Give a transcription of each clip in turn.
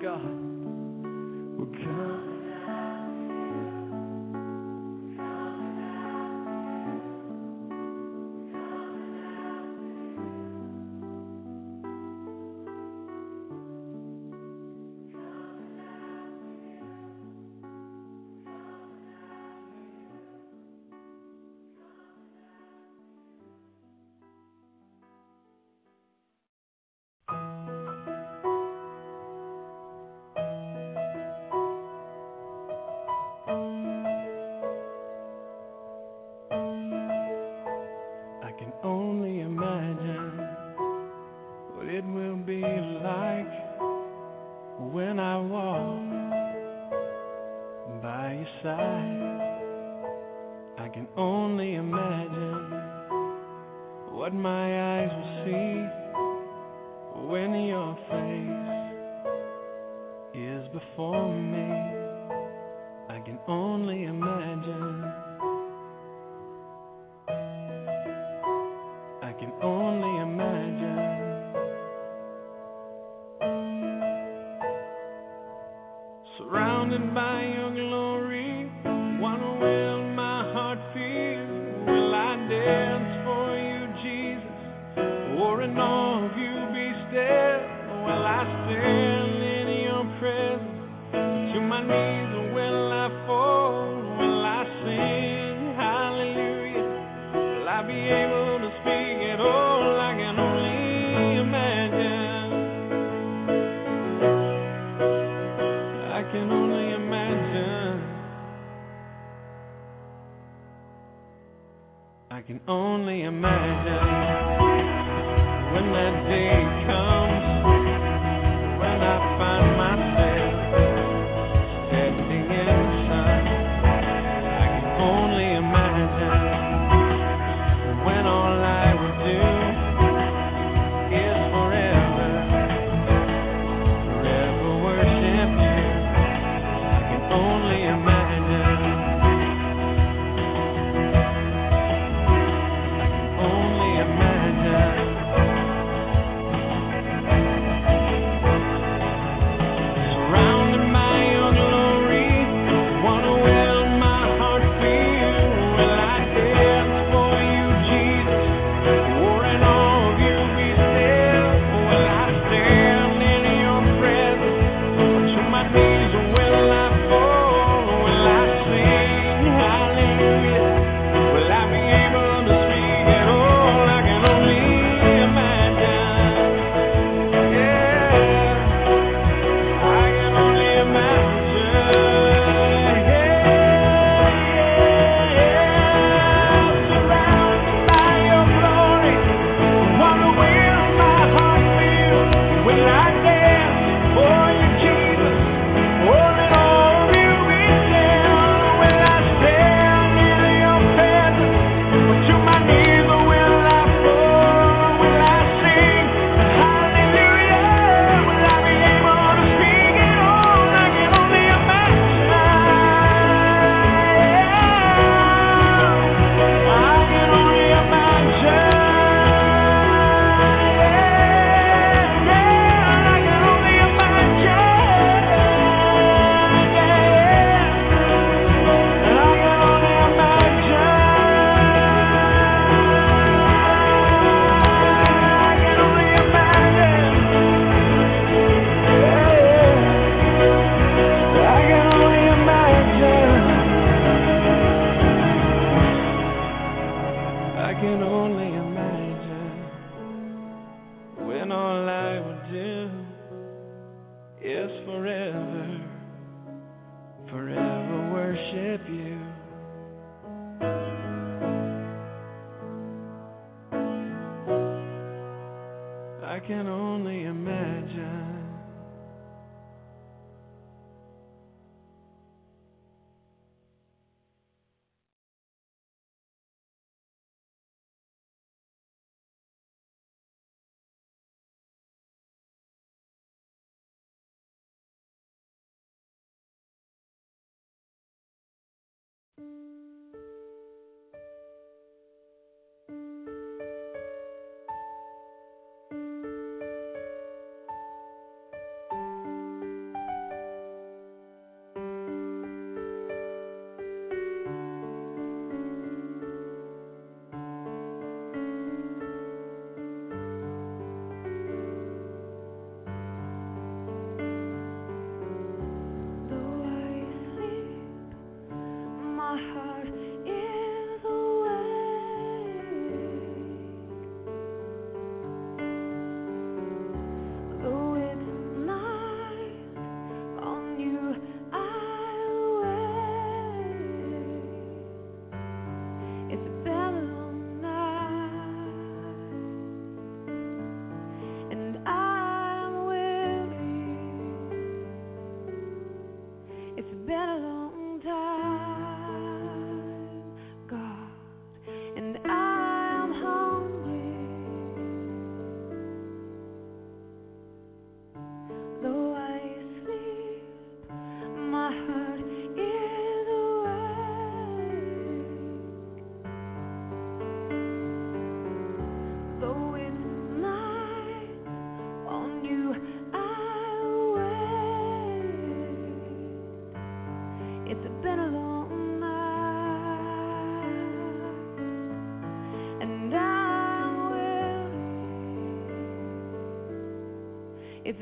God will come.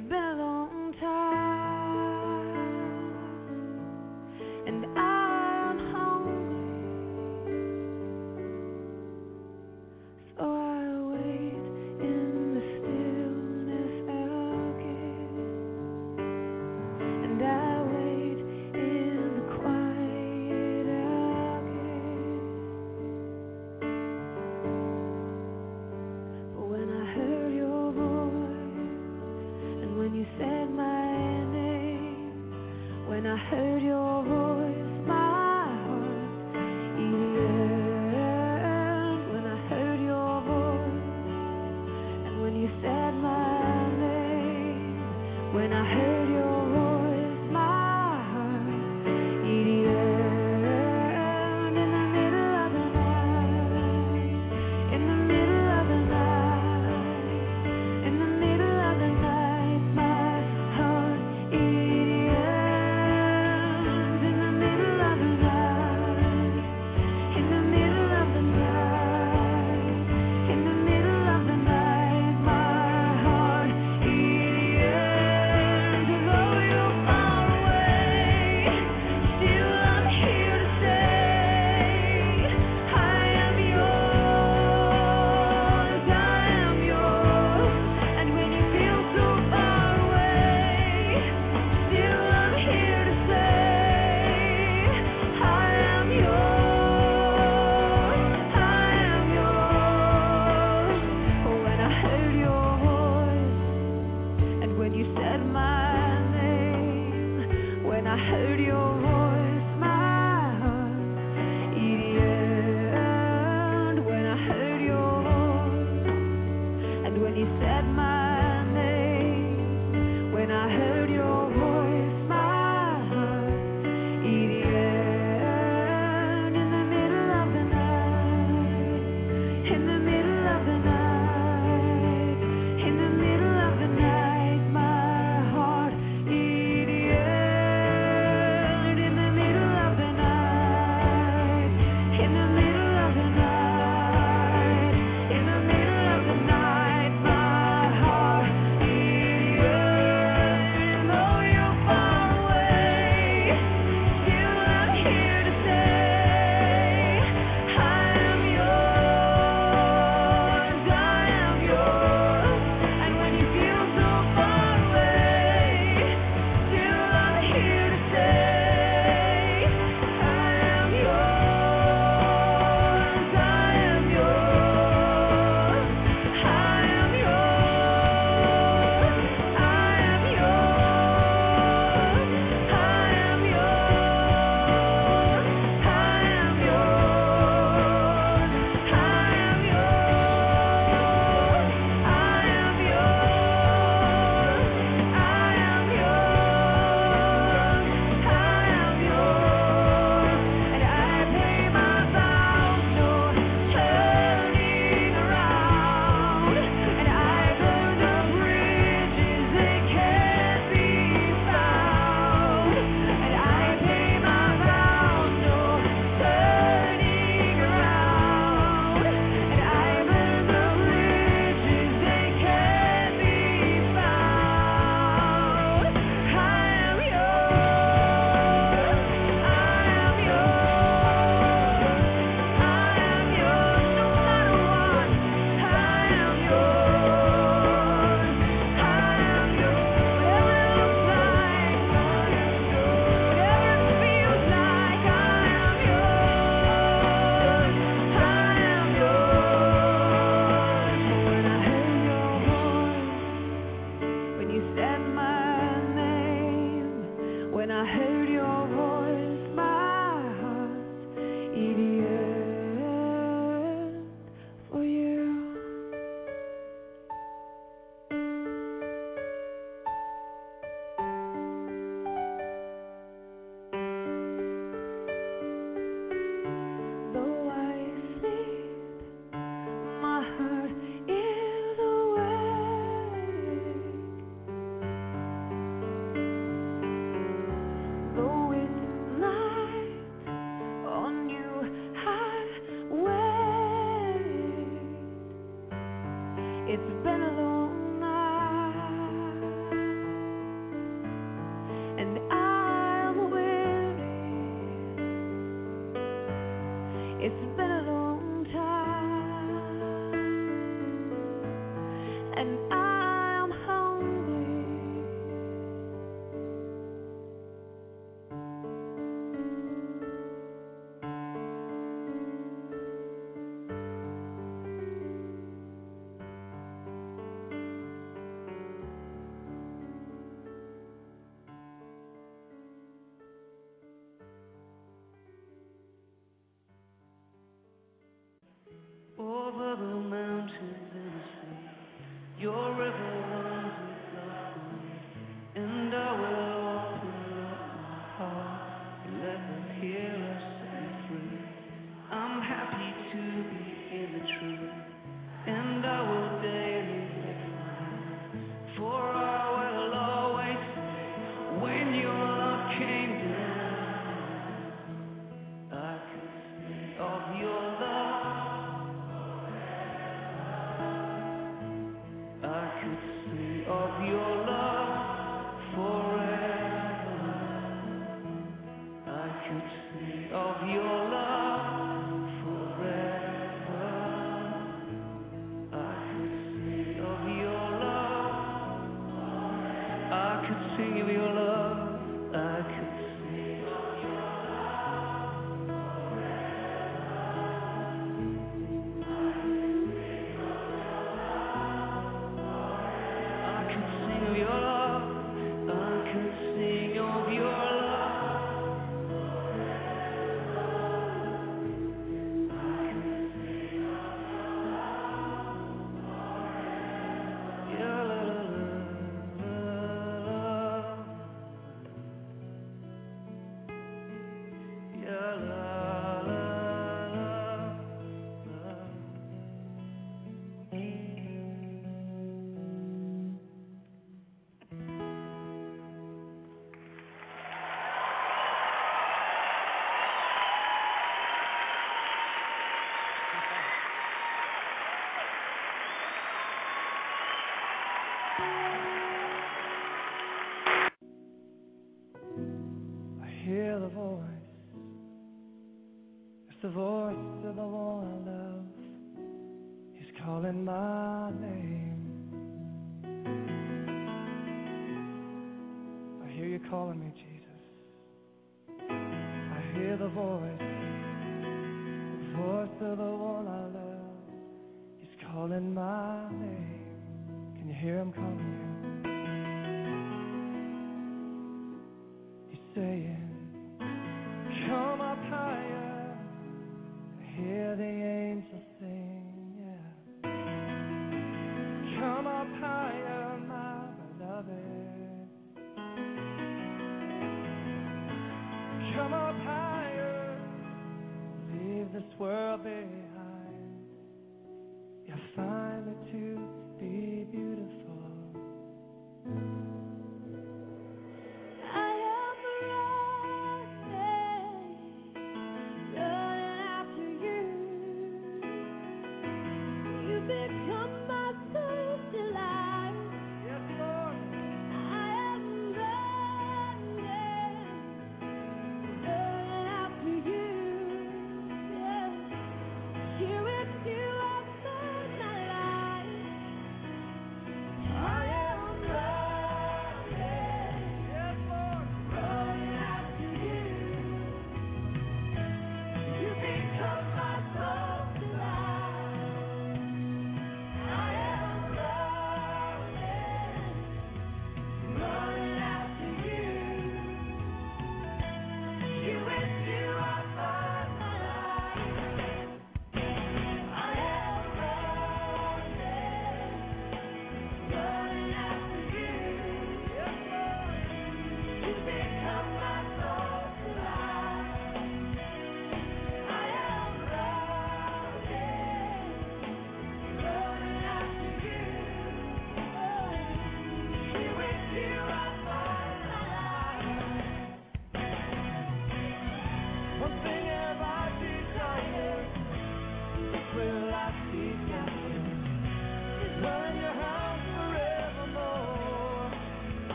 Weary.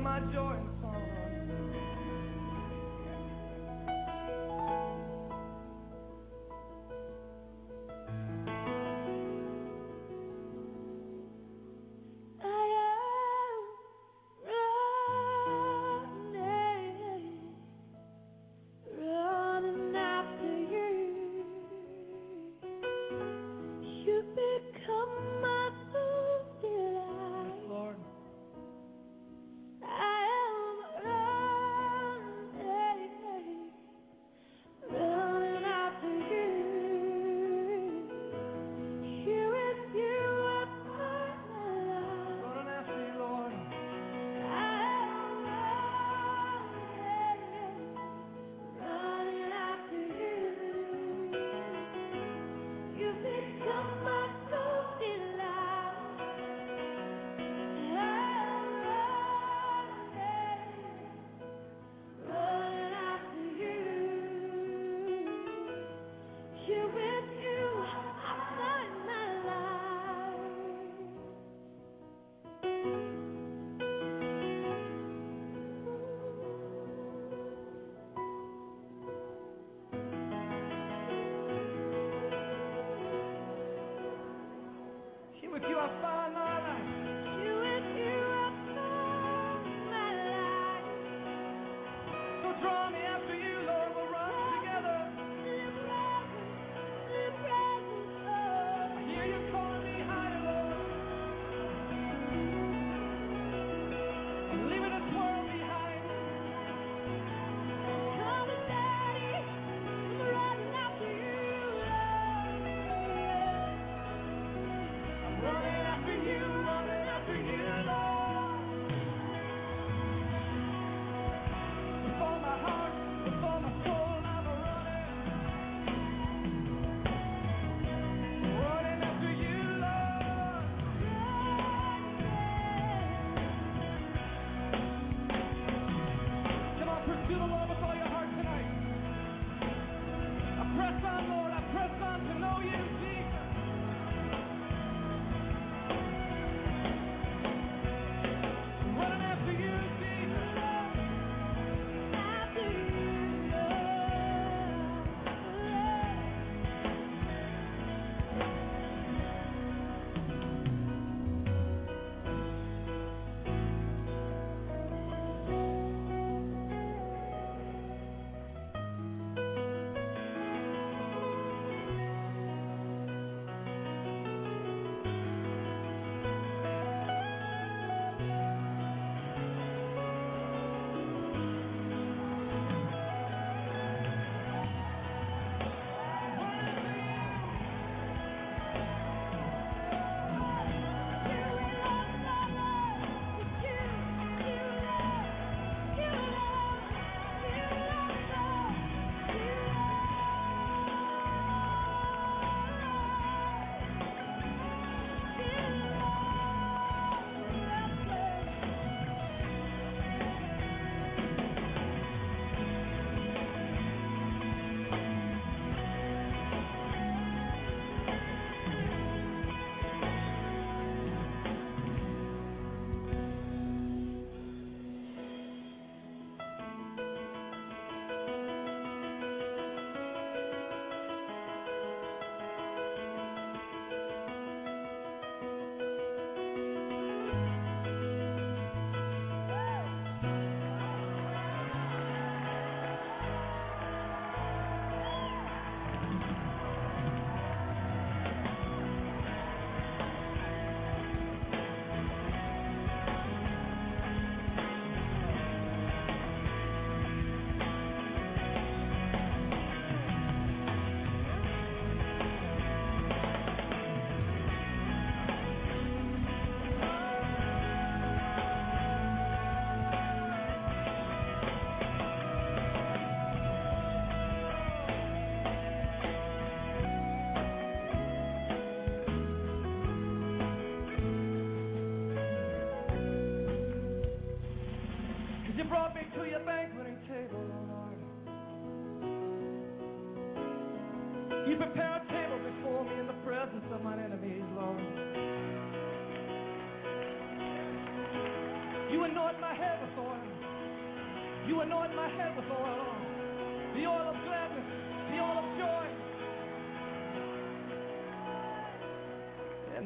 My joy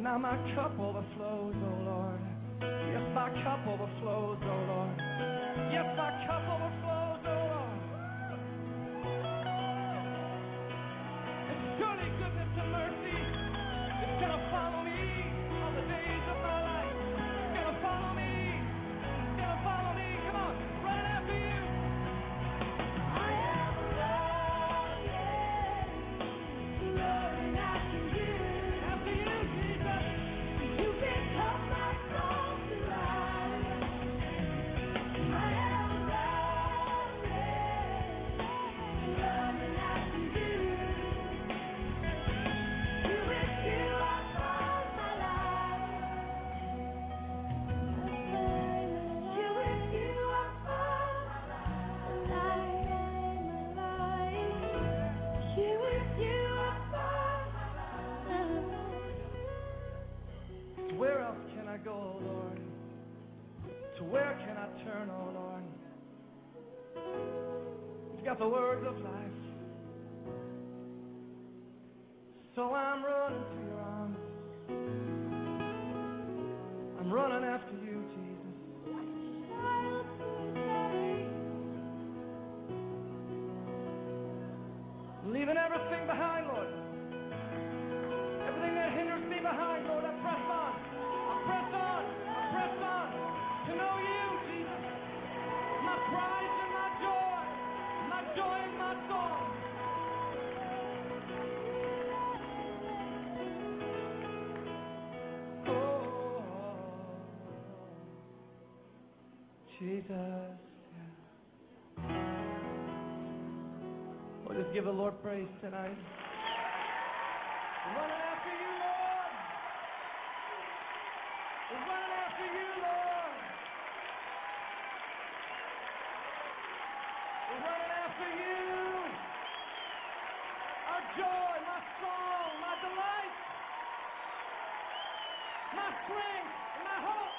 And now my cup overflows, oh Lord. Yes, my cup overflows, oh Lord. Yes, my cup overflows, oh Lord. And surely goodness and mercy is gonna follow got the words of Jesus. yeah. Well, just give the Lord praise tonight. We're running after you, Lord. We're running after you, Lord. We're running after you. Our joy, my song, my delight, my strength, and my hope,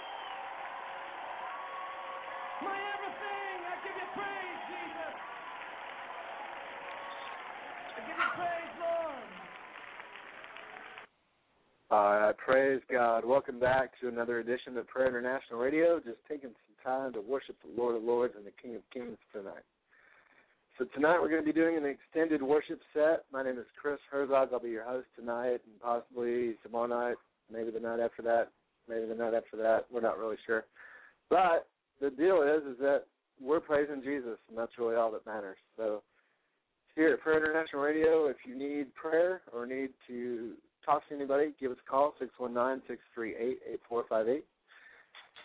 my everything. I give you praise, Jesus. I give you praise, Lord. All right, praise God. Welcome back to another edition of Prayer International Radio. Just taking some time to worship the Lord of Lords and the King of Kings tonight. So tonight we're going to be doing an extended worship set. My name is Chris Herzog. I'll be your host tonight and possibly tomorrow night, maybe the night after that, maybe the night after that. We're not really sure. But the deal is, is that we're praising Jesus, and that's really all that matters. So here at Prayer International Radio, if you need prayer or need to talk to anybody, give us a call, 619-638-8458.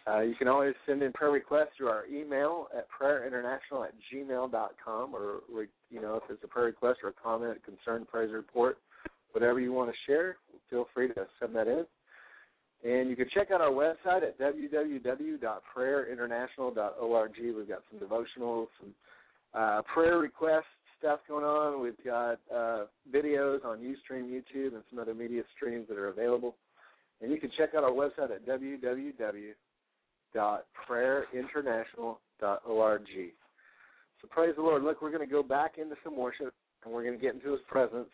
Uh, you can always send in prayer requests through our email at prayerinternational at gmail.com or, re- you know, if it's a prayer request or a comment, concern, praise report, whatever you want to share, feel free to send that in. And you can check out our website at www.prayerinternational.org. We've got some devotionals, some uh, prayer request stuff going on. We've got uh, videos on Ustream, YouTube, and some other media streams that are available. And you can check out our website at www.prayerinternational.org. So praise the Lord. Look, we're going to go back into some worship, and we're going to get into His presence.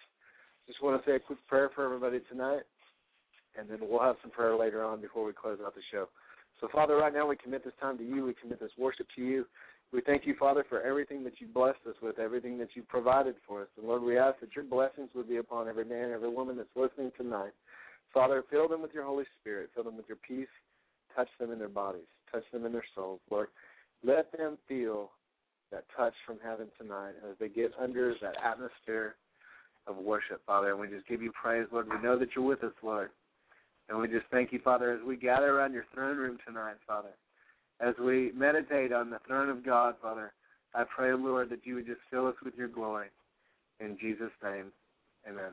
Just want to say a quick prayer for everybody tonight, and then we'll have some prayer later on before we close out the show. So, Father, right now we commit this time to you. We commit this worship to you. We thank you, Father, for everything that you blessed us with, everything that you provided for us. And Lord, we ask that your blessings would be upon every man, every woman that's listening tonight. Father, fill them with your Holy Spirit. Fill them with your peace. Touch them in their bodies. Touch them in their souls, Lord. Let them feel that touch from heaven tonight as they get under that atmosphere of worship, Father. And we just give you praise, Lord. We know that you're with us, Lord. And we just thank you, Father, as we gather around your throne room tonight, Father. As we meditate on the throne of God, Father, I pray, Lord, that you would just fill us with your glory. In Jesus' name, amen.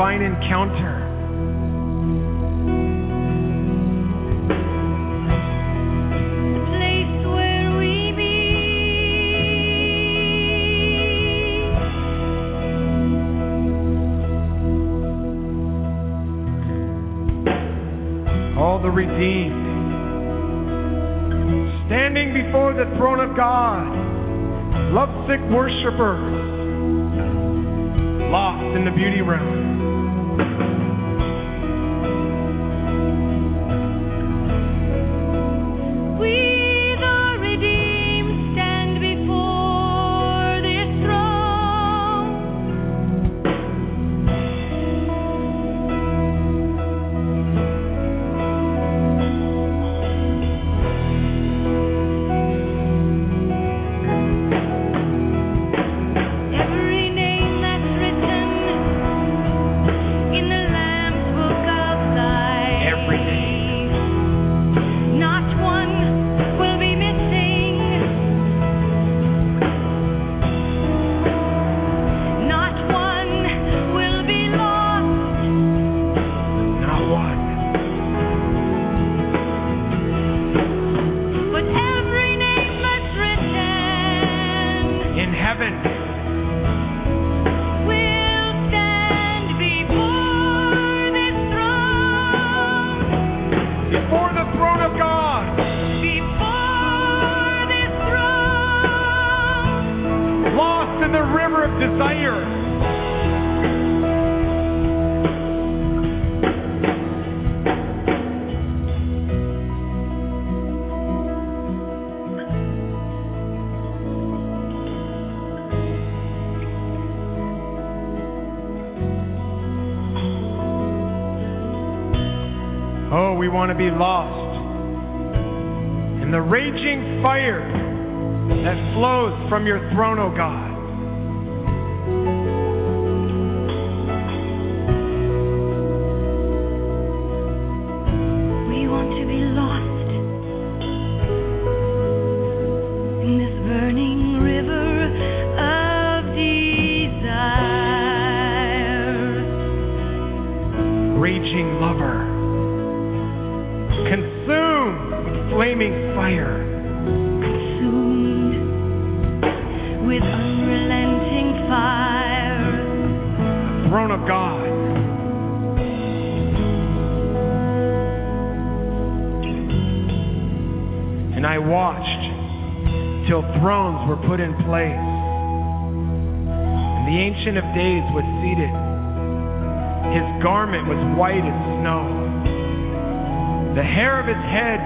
Divine encounter. the place where we meet. all the redeemed, standing before the throne of God, lovesick worshipers, we want to be lost in the raging fire that flows from your throne, O God.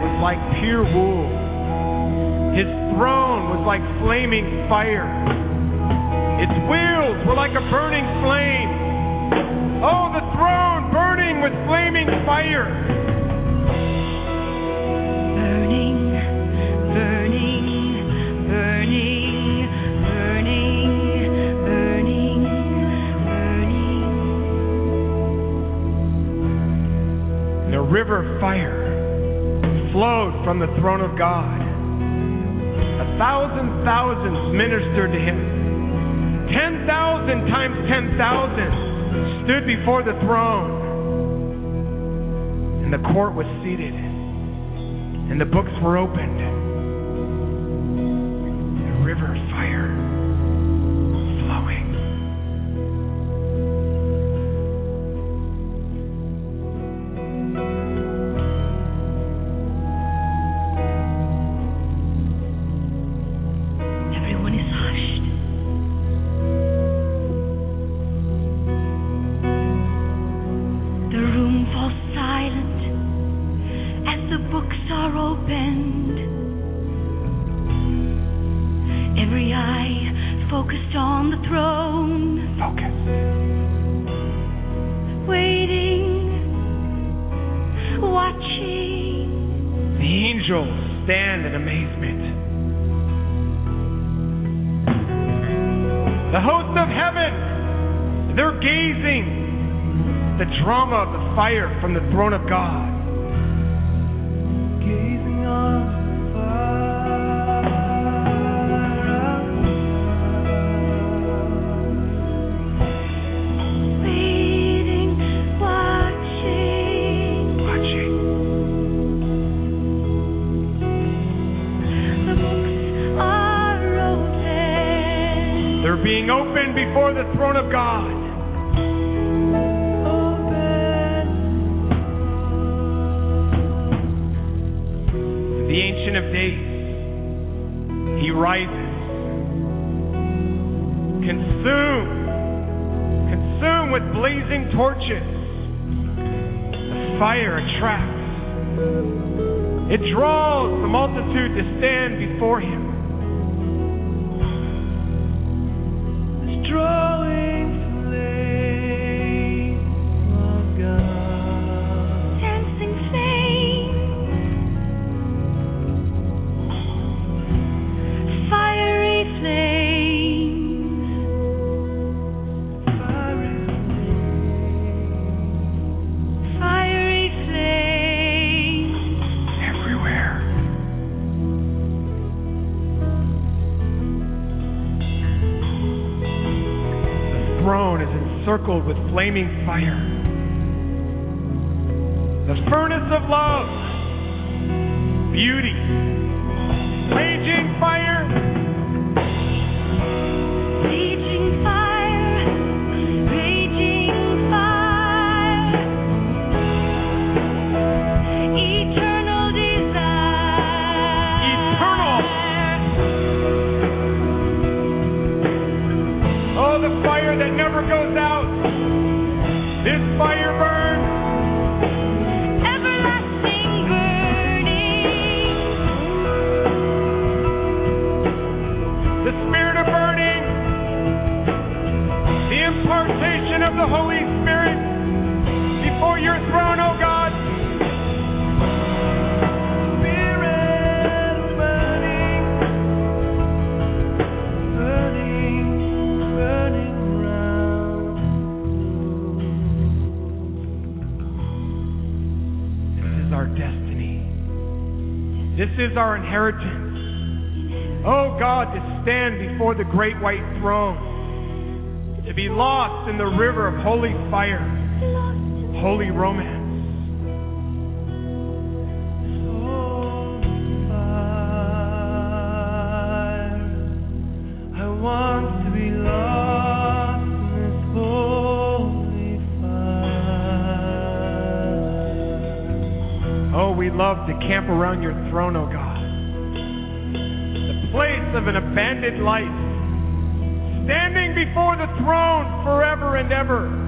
Was like pure wool. His throne was like flaming fire. Its wheels were like a burning flame. Oh, the throne burning with flaming fire. Flowed from the throne of God. A thousand thousands ministered to him. Ten thousand times ten thousand stood before the throne. And the court was seated. And the books were opened. Ancient of Days, he rises, consumed, consumed with blazing torches. The fire attracts, it draws the multitude to stand before him. Flaming fire. The furnace of love, beauty, raging fire, is our inheritance. Oh God, to stand before the great white throne, to be lost in the river of holy fire, holy romance. I want to be lost in this holy fire. Oh, we love to camp around your throne, oh God the place of an abandoned life, standing before the throne forever and ever.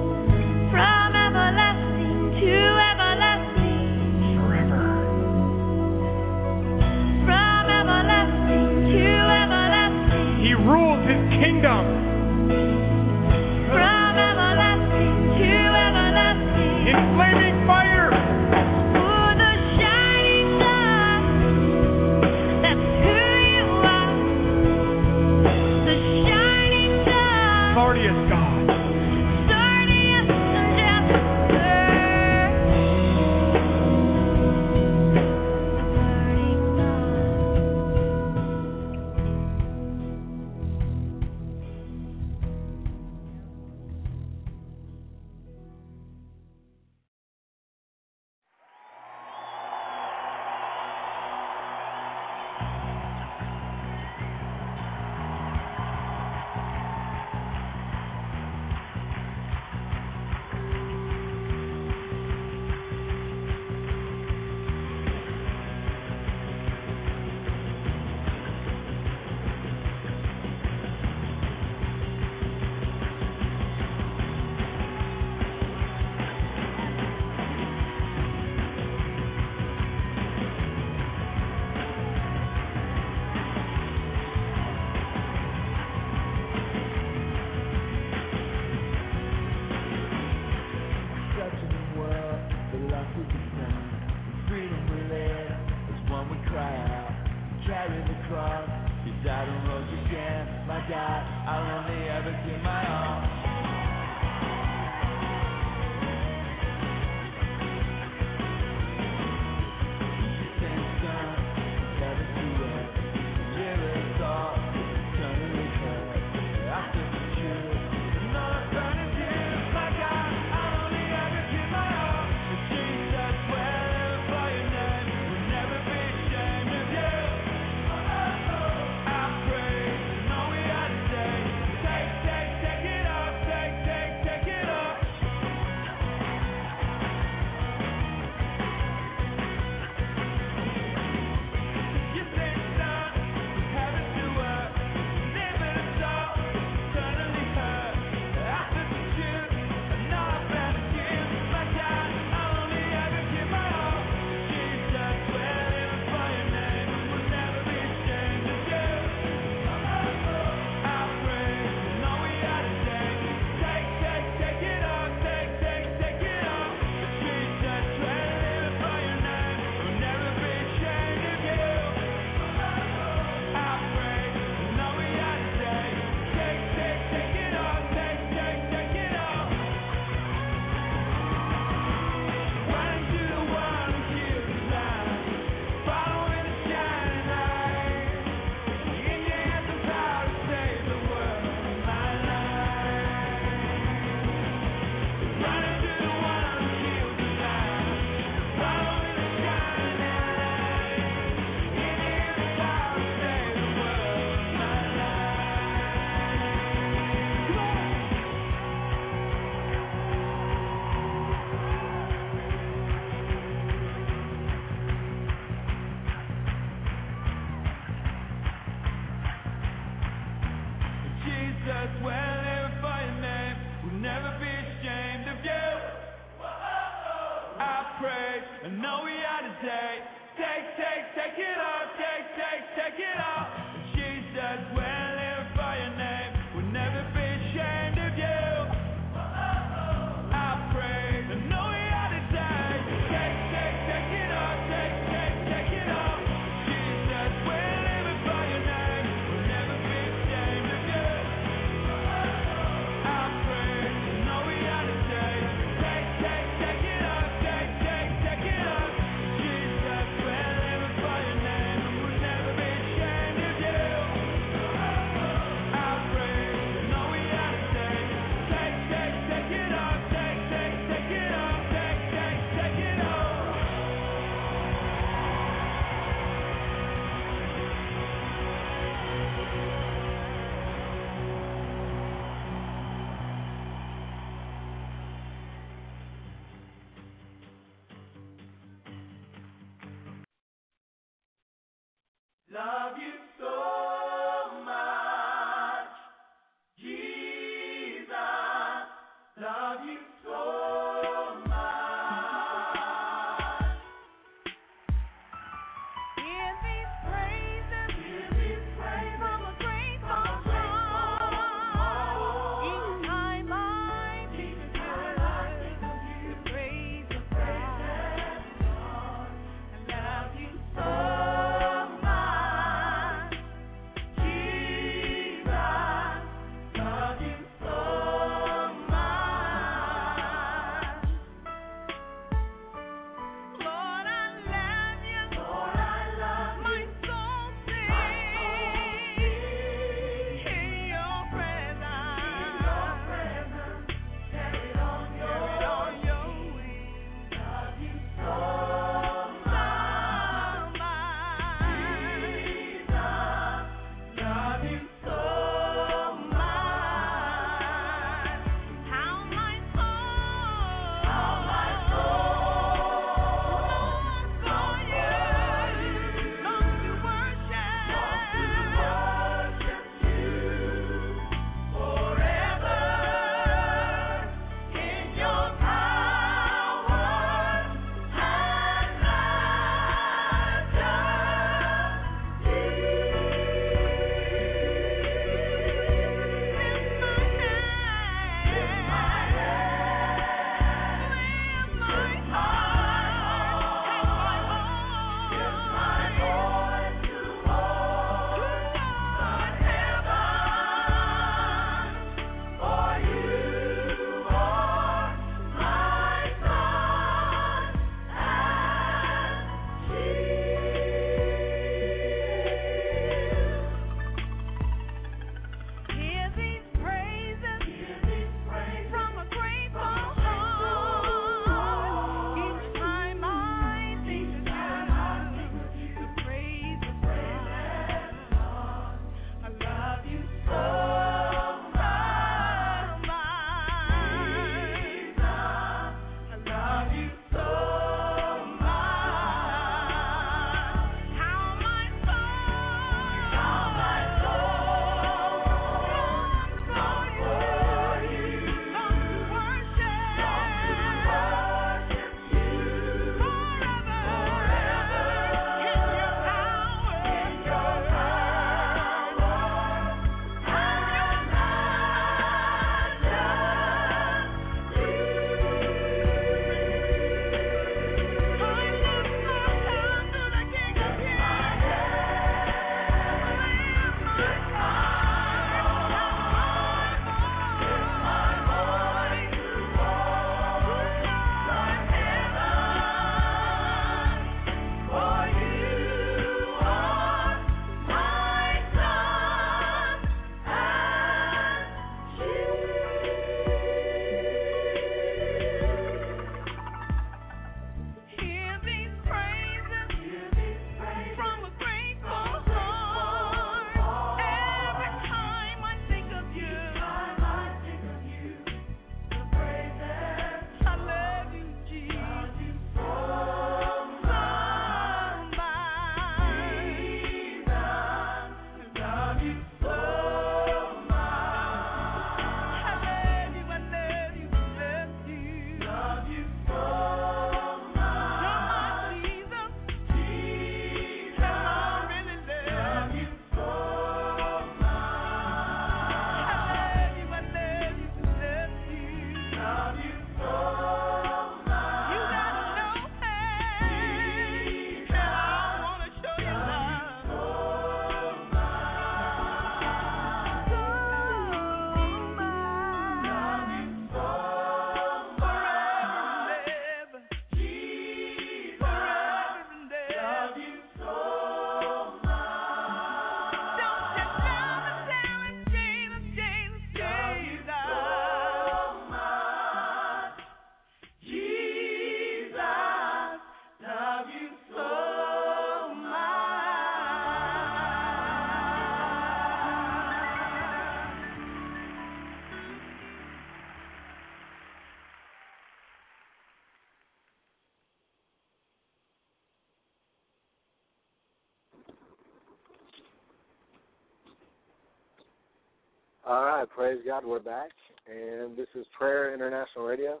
All right, praise God, we're back, and this is Prayer International Radio.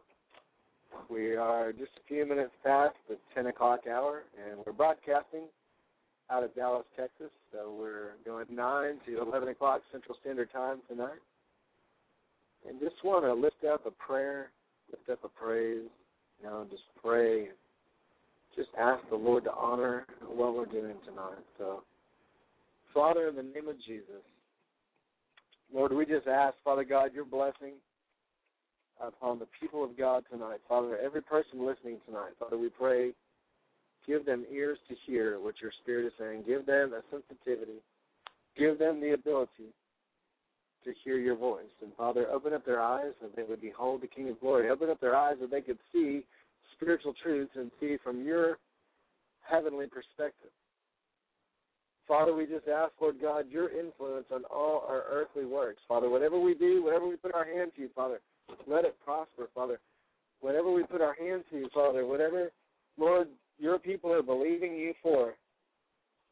We are just a few minutes past the 10 o'clock hour, and we're broadcasting out of Dallas, Texas. So we're going 9 to 11 o'clock Central Standard Time tonight. And just want to lift up a prayer, lift up a praise, you know, just pray, just ask the Lord to honor what we're doing tonight. So, Father, in the name of Jesus, Lord, we just ask, Father God, your blessing upon the people of God tonight. Father, every person listening tonight, Father, we pray, give them ears to hear what your Spirit is saying. Give them a sensitivity. Give them the ability to hear your voice. And Father, open up their eyes that they would behold the King of Glory. Open up their eyes that they could see spiritual truths and see from your heavenly perspective. Father, we just ask, Lord God, your influence on all our earthly works. Father, whatever we do, whatever we put our hand to, Father, let it prosper, Father. Whatever we put our hand to, Father, whatever, Lord, your people are believing you for,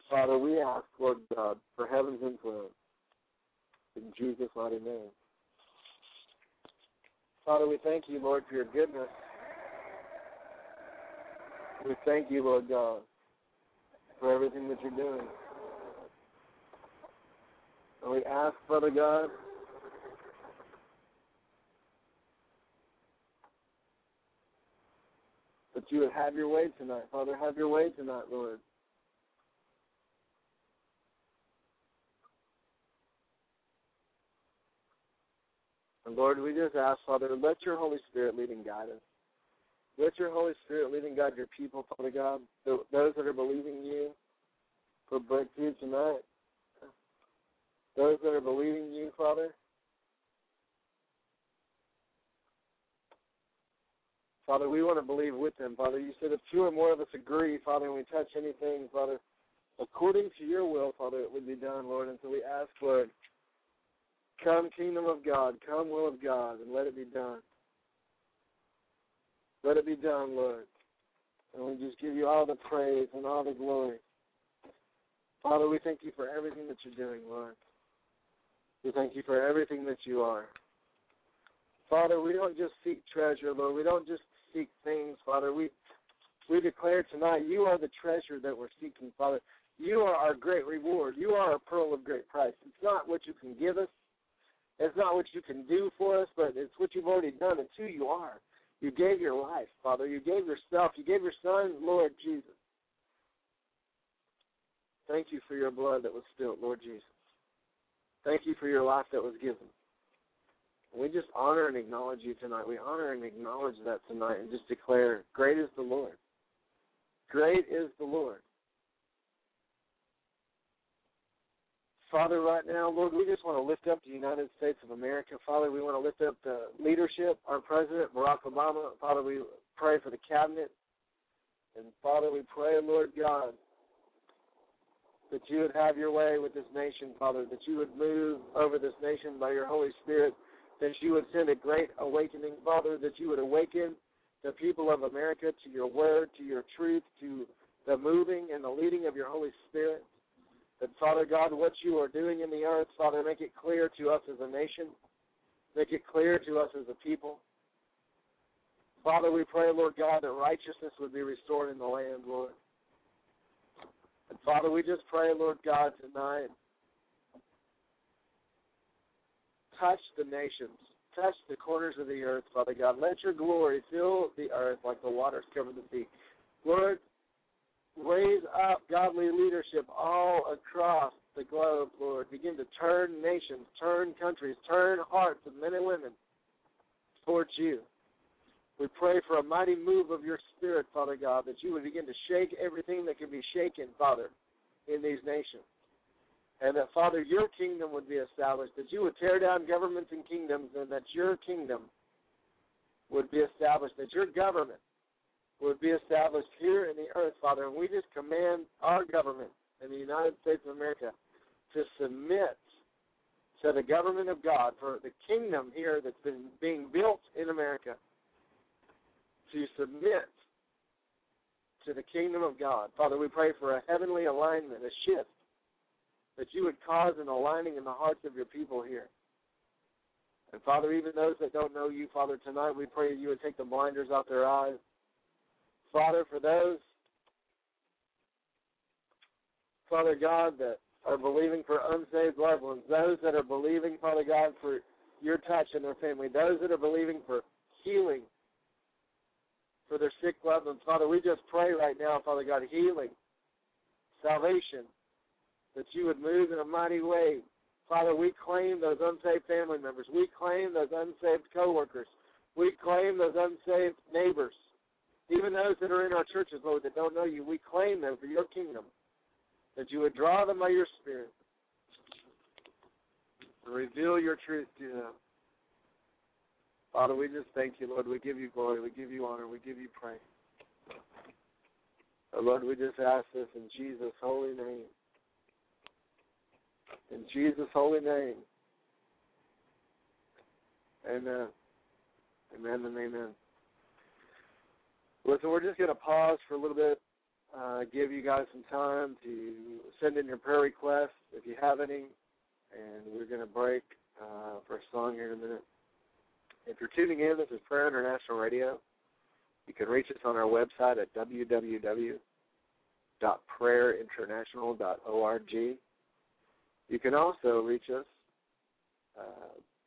Father, we ask, Lord God, for heaven's influence. In Jesus' mighty name. Father, we thank you, Lord, for your goodness. We thank you, Lord God, for everything that you're doing. And we ask, Father God, that you would have your way tonight. Father, have your way tonight, Lord. And Lord, we just ask, Father, let your Holy Spirit lead and guide us. Let your Holy Spirit lead and guide your people, Father God, those that are believing you for breakthrough tonight. Those that are believing you, Father. Father, we want to believe with them, Father. You said if two or more of us agree, Father, and we touch anything, Father, according to your will, Father, it would be done, Lord. And so we ask, Lord, come kingdom of God, come will of God, and let it be done. Let it be done, Lord. And we just give you all the praise and all the glory. Father, we thank you for everything that you're doing, Lord. We thank you for everything that you are. Father, we don't just seek treasure, Lord. We don't just seek things, Father. We we declare tonight you are the treasure that we're seeking, Father. You are our great reward. You are a pearl of great price. It's not what you can give us. It's not what you can do for us, but it's what you've already done. It's who you are. You gave your life, Father. You gave yourself. You gave your Son, Lord Jesus. Thank you for your blood that was spilled, Lord Jesus. Thank you for your life that was given. We just honor and acknowledge you tonight. We honor and acknowledge that tonight and just declare, Great is the Lord. Great is the Lord. Father, right now, Lord, we just want to lift up the United States of America. Father, we want to lift up the leadership, our President, Barack Obama. Father, we pray for the cabinet. And Father, we pray, Lord God, that you would have your way with this nation, Father, that you would move over this nation by your Holy Spirit, that you would send a great awakening, Father, that you would awaken the people of America to your word, to your truth, to the moving and the leading of your Holy Spirit. That, Father God, what you are doing in the earth, Father, make it clear to us as a nation, make it clear to us as a people. Father, we pray, Lord God, that righteousness would be restored in the land, Lord. Father, we just pray, Lord God, tonight, touch the nations, touch the corners of the earth, Father God. Let your glory fill the earth like the waters cover the sea. Lord, raise up godly leadership all across the globe, Lord. Begin to turn nations, turn countries, turn hearts of men and women towards you. We pray for a mighty move of your spirit, Father God, that you would begin to shake everything that can be shaken, Father, in these nations. And that, Father, your kingdom would be established, that you would tear down governments and kingdoms, and that your kingdom would be established, that your government would be established here in the earth, Father. And we just command our government in the United States of America to submit to the government of God for the kingdom here that's been being built in America to submit to the kingdom of God. Father, we pray for a heavenly alignment, a shift, that you would cause an aligning in the hearts of your people here. And Father, even those that don't know you, Father, tonight we pray that you would take the blinders off their eyes. Father, for those, Father God, that are believing for unsaved loved ones, those that are believing, Father God, for your touch in their family, those that are believing for healing for their sick loved ones. Father, we just pray right now, Father God, healing, salvation, that you would move in a mighty way. Father, we claim those unsaved family members. We claim those unsaved coworkers. We claim those unsaved neighbors. Even those that are in our churches, Lord, that don't know you, we claim them for your kingdom. That you would draw them by your Spirit reveal your truth to them. Father, we just thank you, Lord. We give you glory. We give you honor. We give you praise. Oh, Lord, we just ask this in Jesus' holy name. In Jesus' holy name. Amen. Amen and amen. Listen, we're just going to pause for a little bit, uh, give you guys some time to send in your prayer requests if you have any, and we're going to break uh, for a song here in a minute. If you're tuning in, this is Prayer International Radio. You can reach us on our website at www.prayerinternational.org. You can also reach us uh,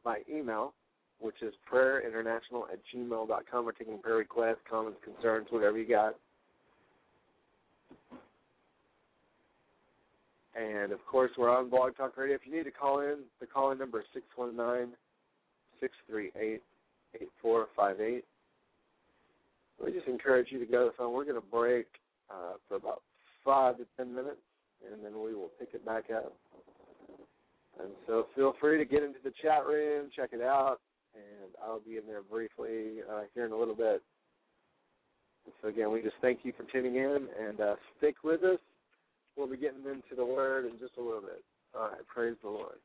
by email, which is prayerinternational at gmail.com. We're taking prayer requests, comments, concerns, whatever you got. And of course, we're on Blog Talk Radio. If you need to call in, the call in number is 619 638 8458. We just encourage you to go to the phone. We're going to break uh, for about five to ten minutes, and then we will pick it back up. And so feel free to get into the chat room, check it out, and I'll be in there briefly uh, here in a little bit. And so again, we just thank you for tuning in, and uh, stick with us. We'll be getting into the Word in just a little bit. All right, praise the Lord.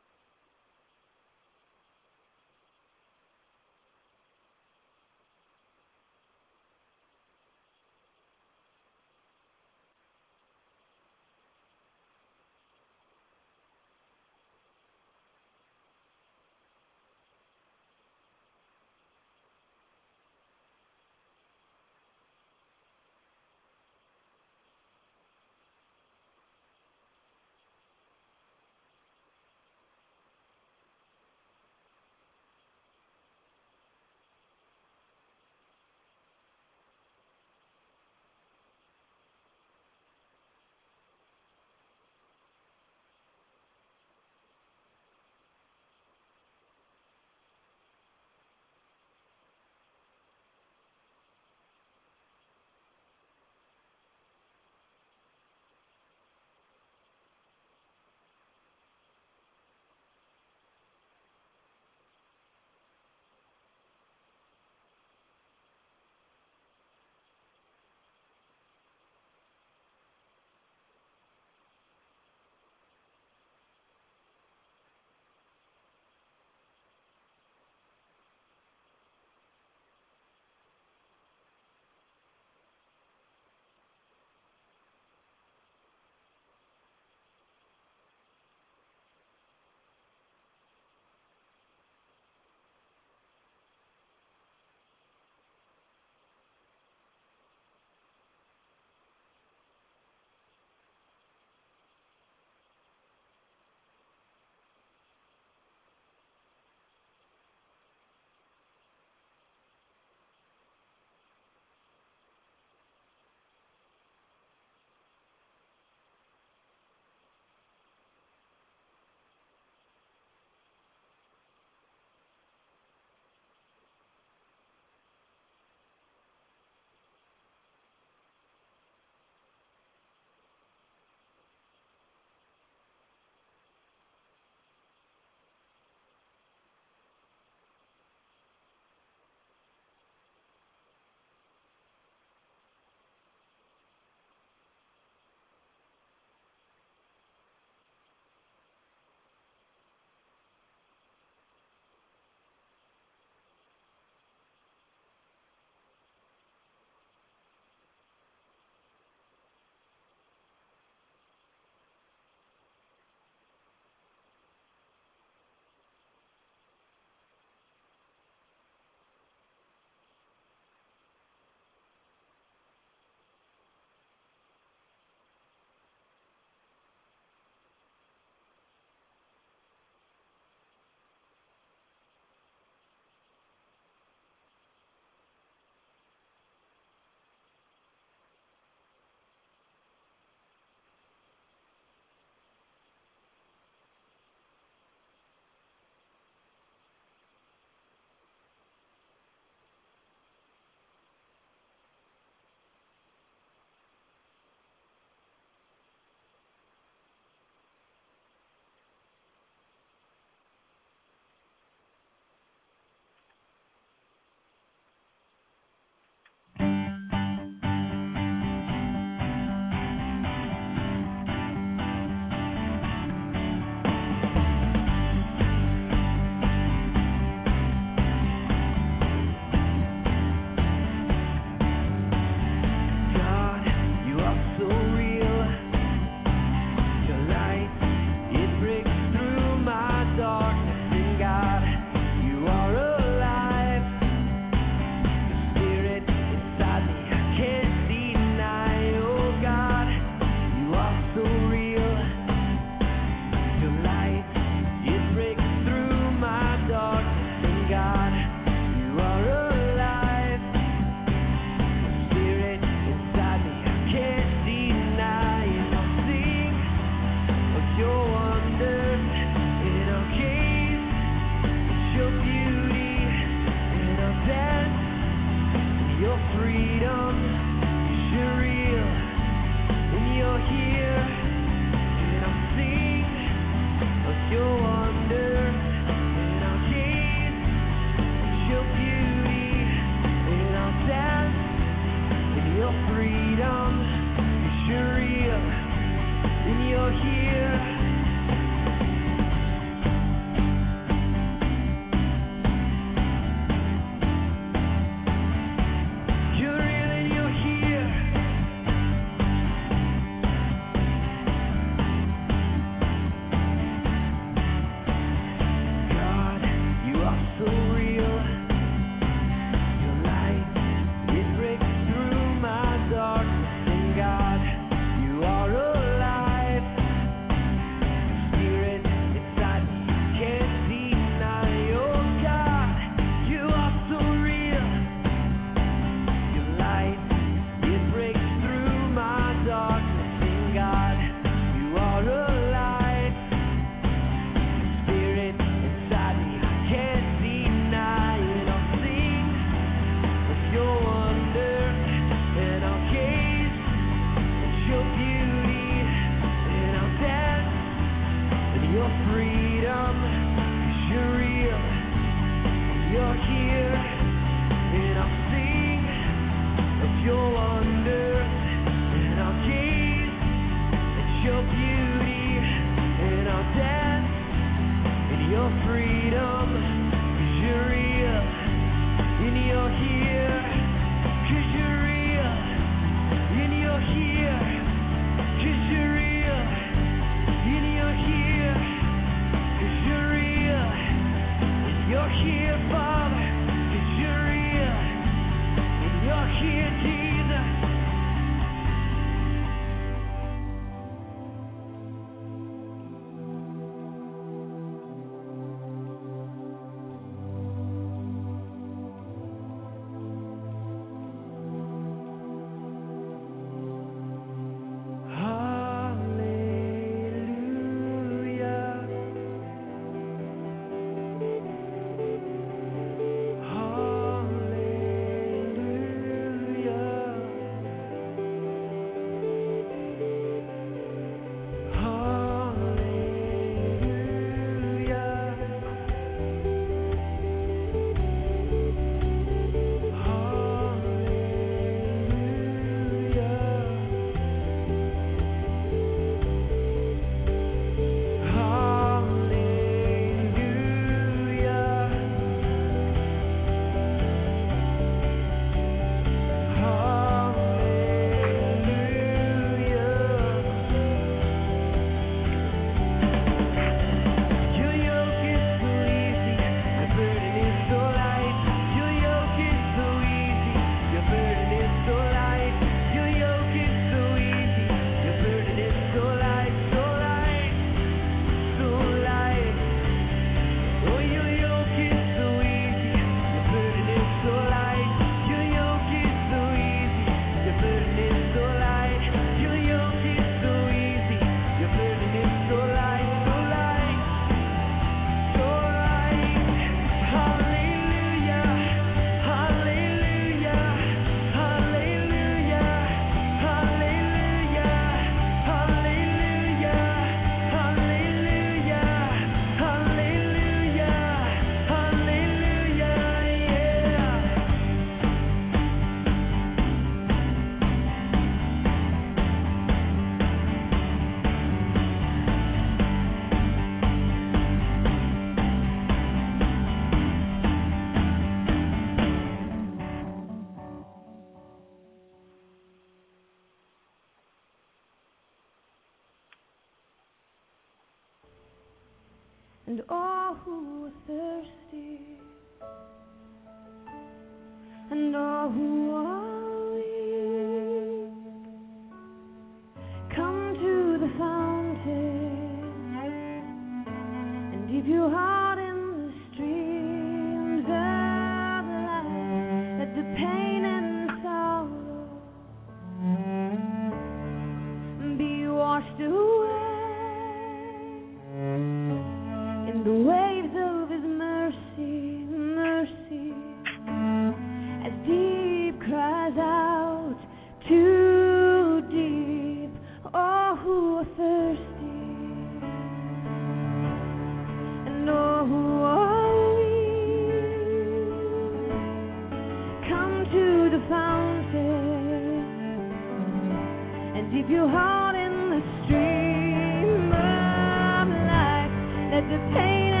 Pain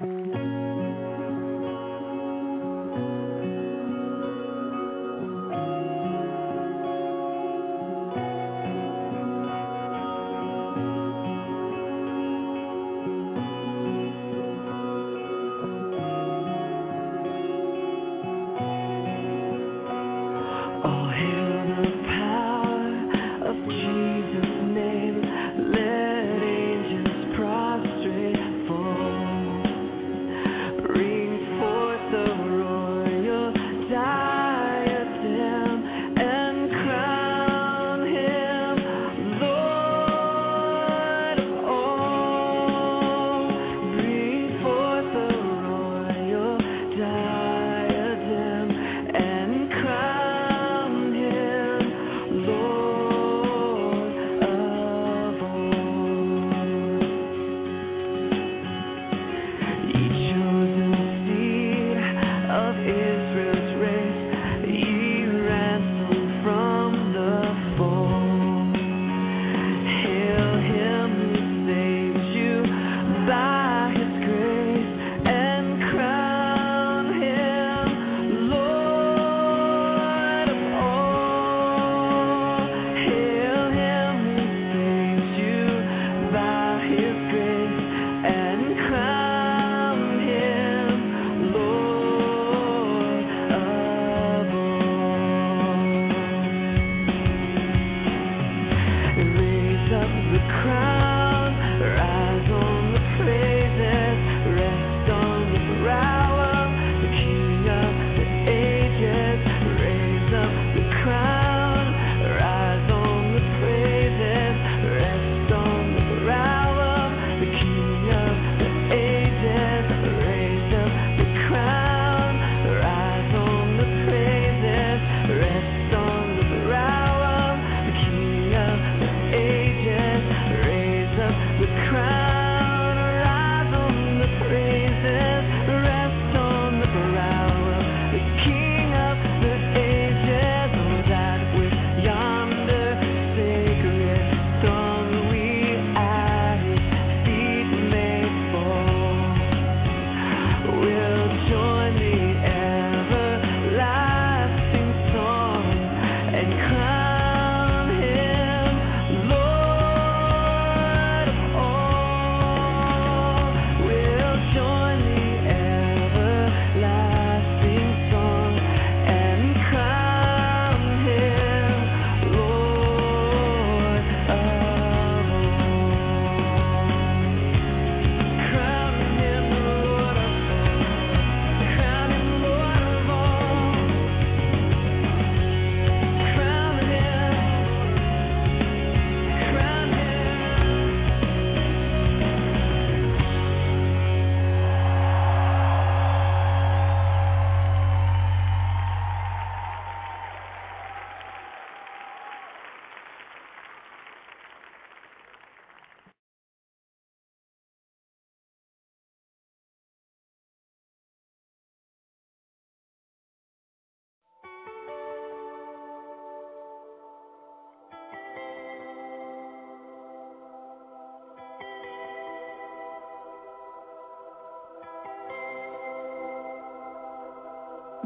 Oh,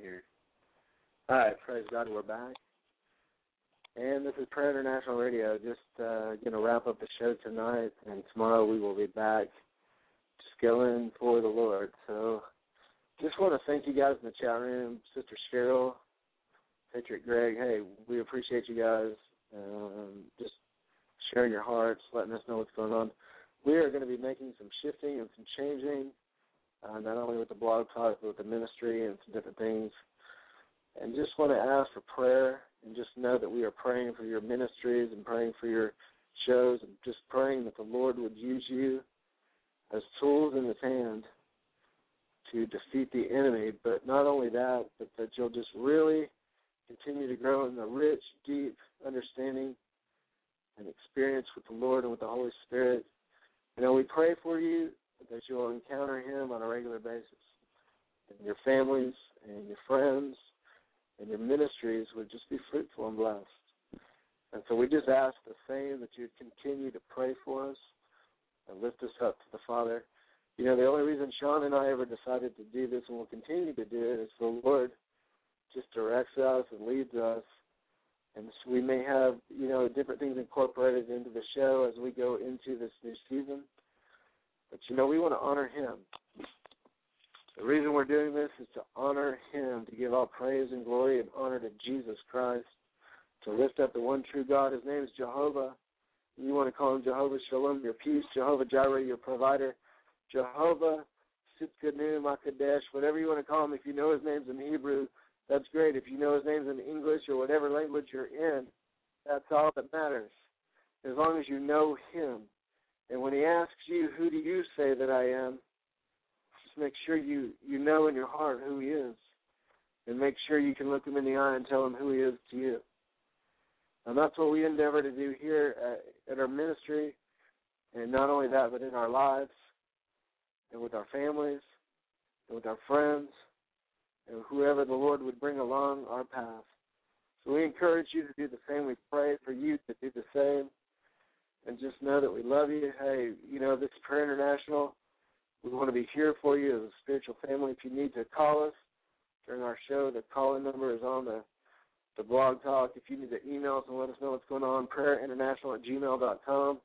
Here. All right, praise God, we're back. And this is Prayer International Radio. Just uh, going to wrap up the show tonight, and tomorrow we will be back just going for the Lord. So just want to thank you guys in the chat room, Sister Cheryl, Patrick Greg. Hey, we appreciate you guys um, just sharing your hearts, letting us know what's going on. We are going to be making some shifting and some changing uh, not only with the blog talk, but with the ministry and some different things. And just want to ask for prayer and just know that we are praying for your ministries and praying for your shows and just praying that the Lord would use you as tools in his hand to defeat the enemy. But not only that, but that you'll just really continue to grow in the rich, deep understanding and experience with the Lord and with the Holy Spirit. You know, we pray for you that you will encounter Him on a regular basis. And your families and your friends and your ministries would just be fruitful and blessed. And so we just ask the same that you continue to pray for us and lift us up to the Father. You know, the only reason Sean and I ever decided to do this and will continue to do it is the Lord just directs us and leads us. And so we may have, you know, different things incorporated into the show as we go into this new season. But, you know, we want to honor Him. The reason we're doing this is to honor Him, to give all praise and glory and honor to Jesus Christ, to lift up the one true God. His name is Jehovah. You want to call him Jehovah Shalom, your peace, Jehovah Jireh, your provider, Jehovah Tsidkenu Makadesh, whatever you want to call him. If you know his names in Hebrew, that's great. If you know his names in English or whatever language you're in, that's all that matters. As long as you know him. And when he asks you, who do you say that I am? Just make sure you, you know in your heart who he is. And make sure you can look him in the eye and tell him who he is to you. And that's what we endeavor to do here at, at our ministry. And not only that, but in our lives and with our families and with our friends and whoever the Lord would bring along our path. So we encourage you to do the same. We pray for you to do the same. And just know that we love you. Hey, you know, this is Prayer International. We want to be here for you as a spiritual family. If you need to call us during our show, the call-in number is on the the blog talk. If you need to email us and let us know what's going on, prayerinternational at gmail.com.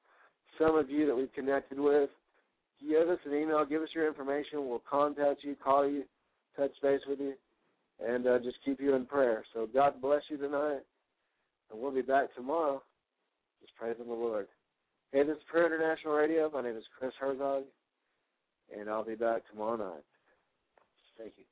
Some of you that we've connected with, give us an email, give us your information. We'll contact you, call you, touch base with you, and uh, just keep you in prayer. So God bless you tonight, and we'll be back tomorrow. Just praising the Lord. Hey, this is Prayer International Radio. My name is Chris Herzog, and I'll be back tomorrow night. Thank you.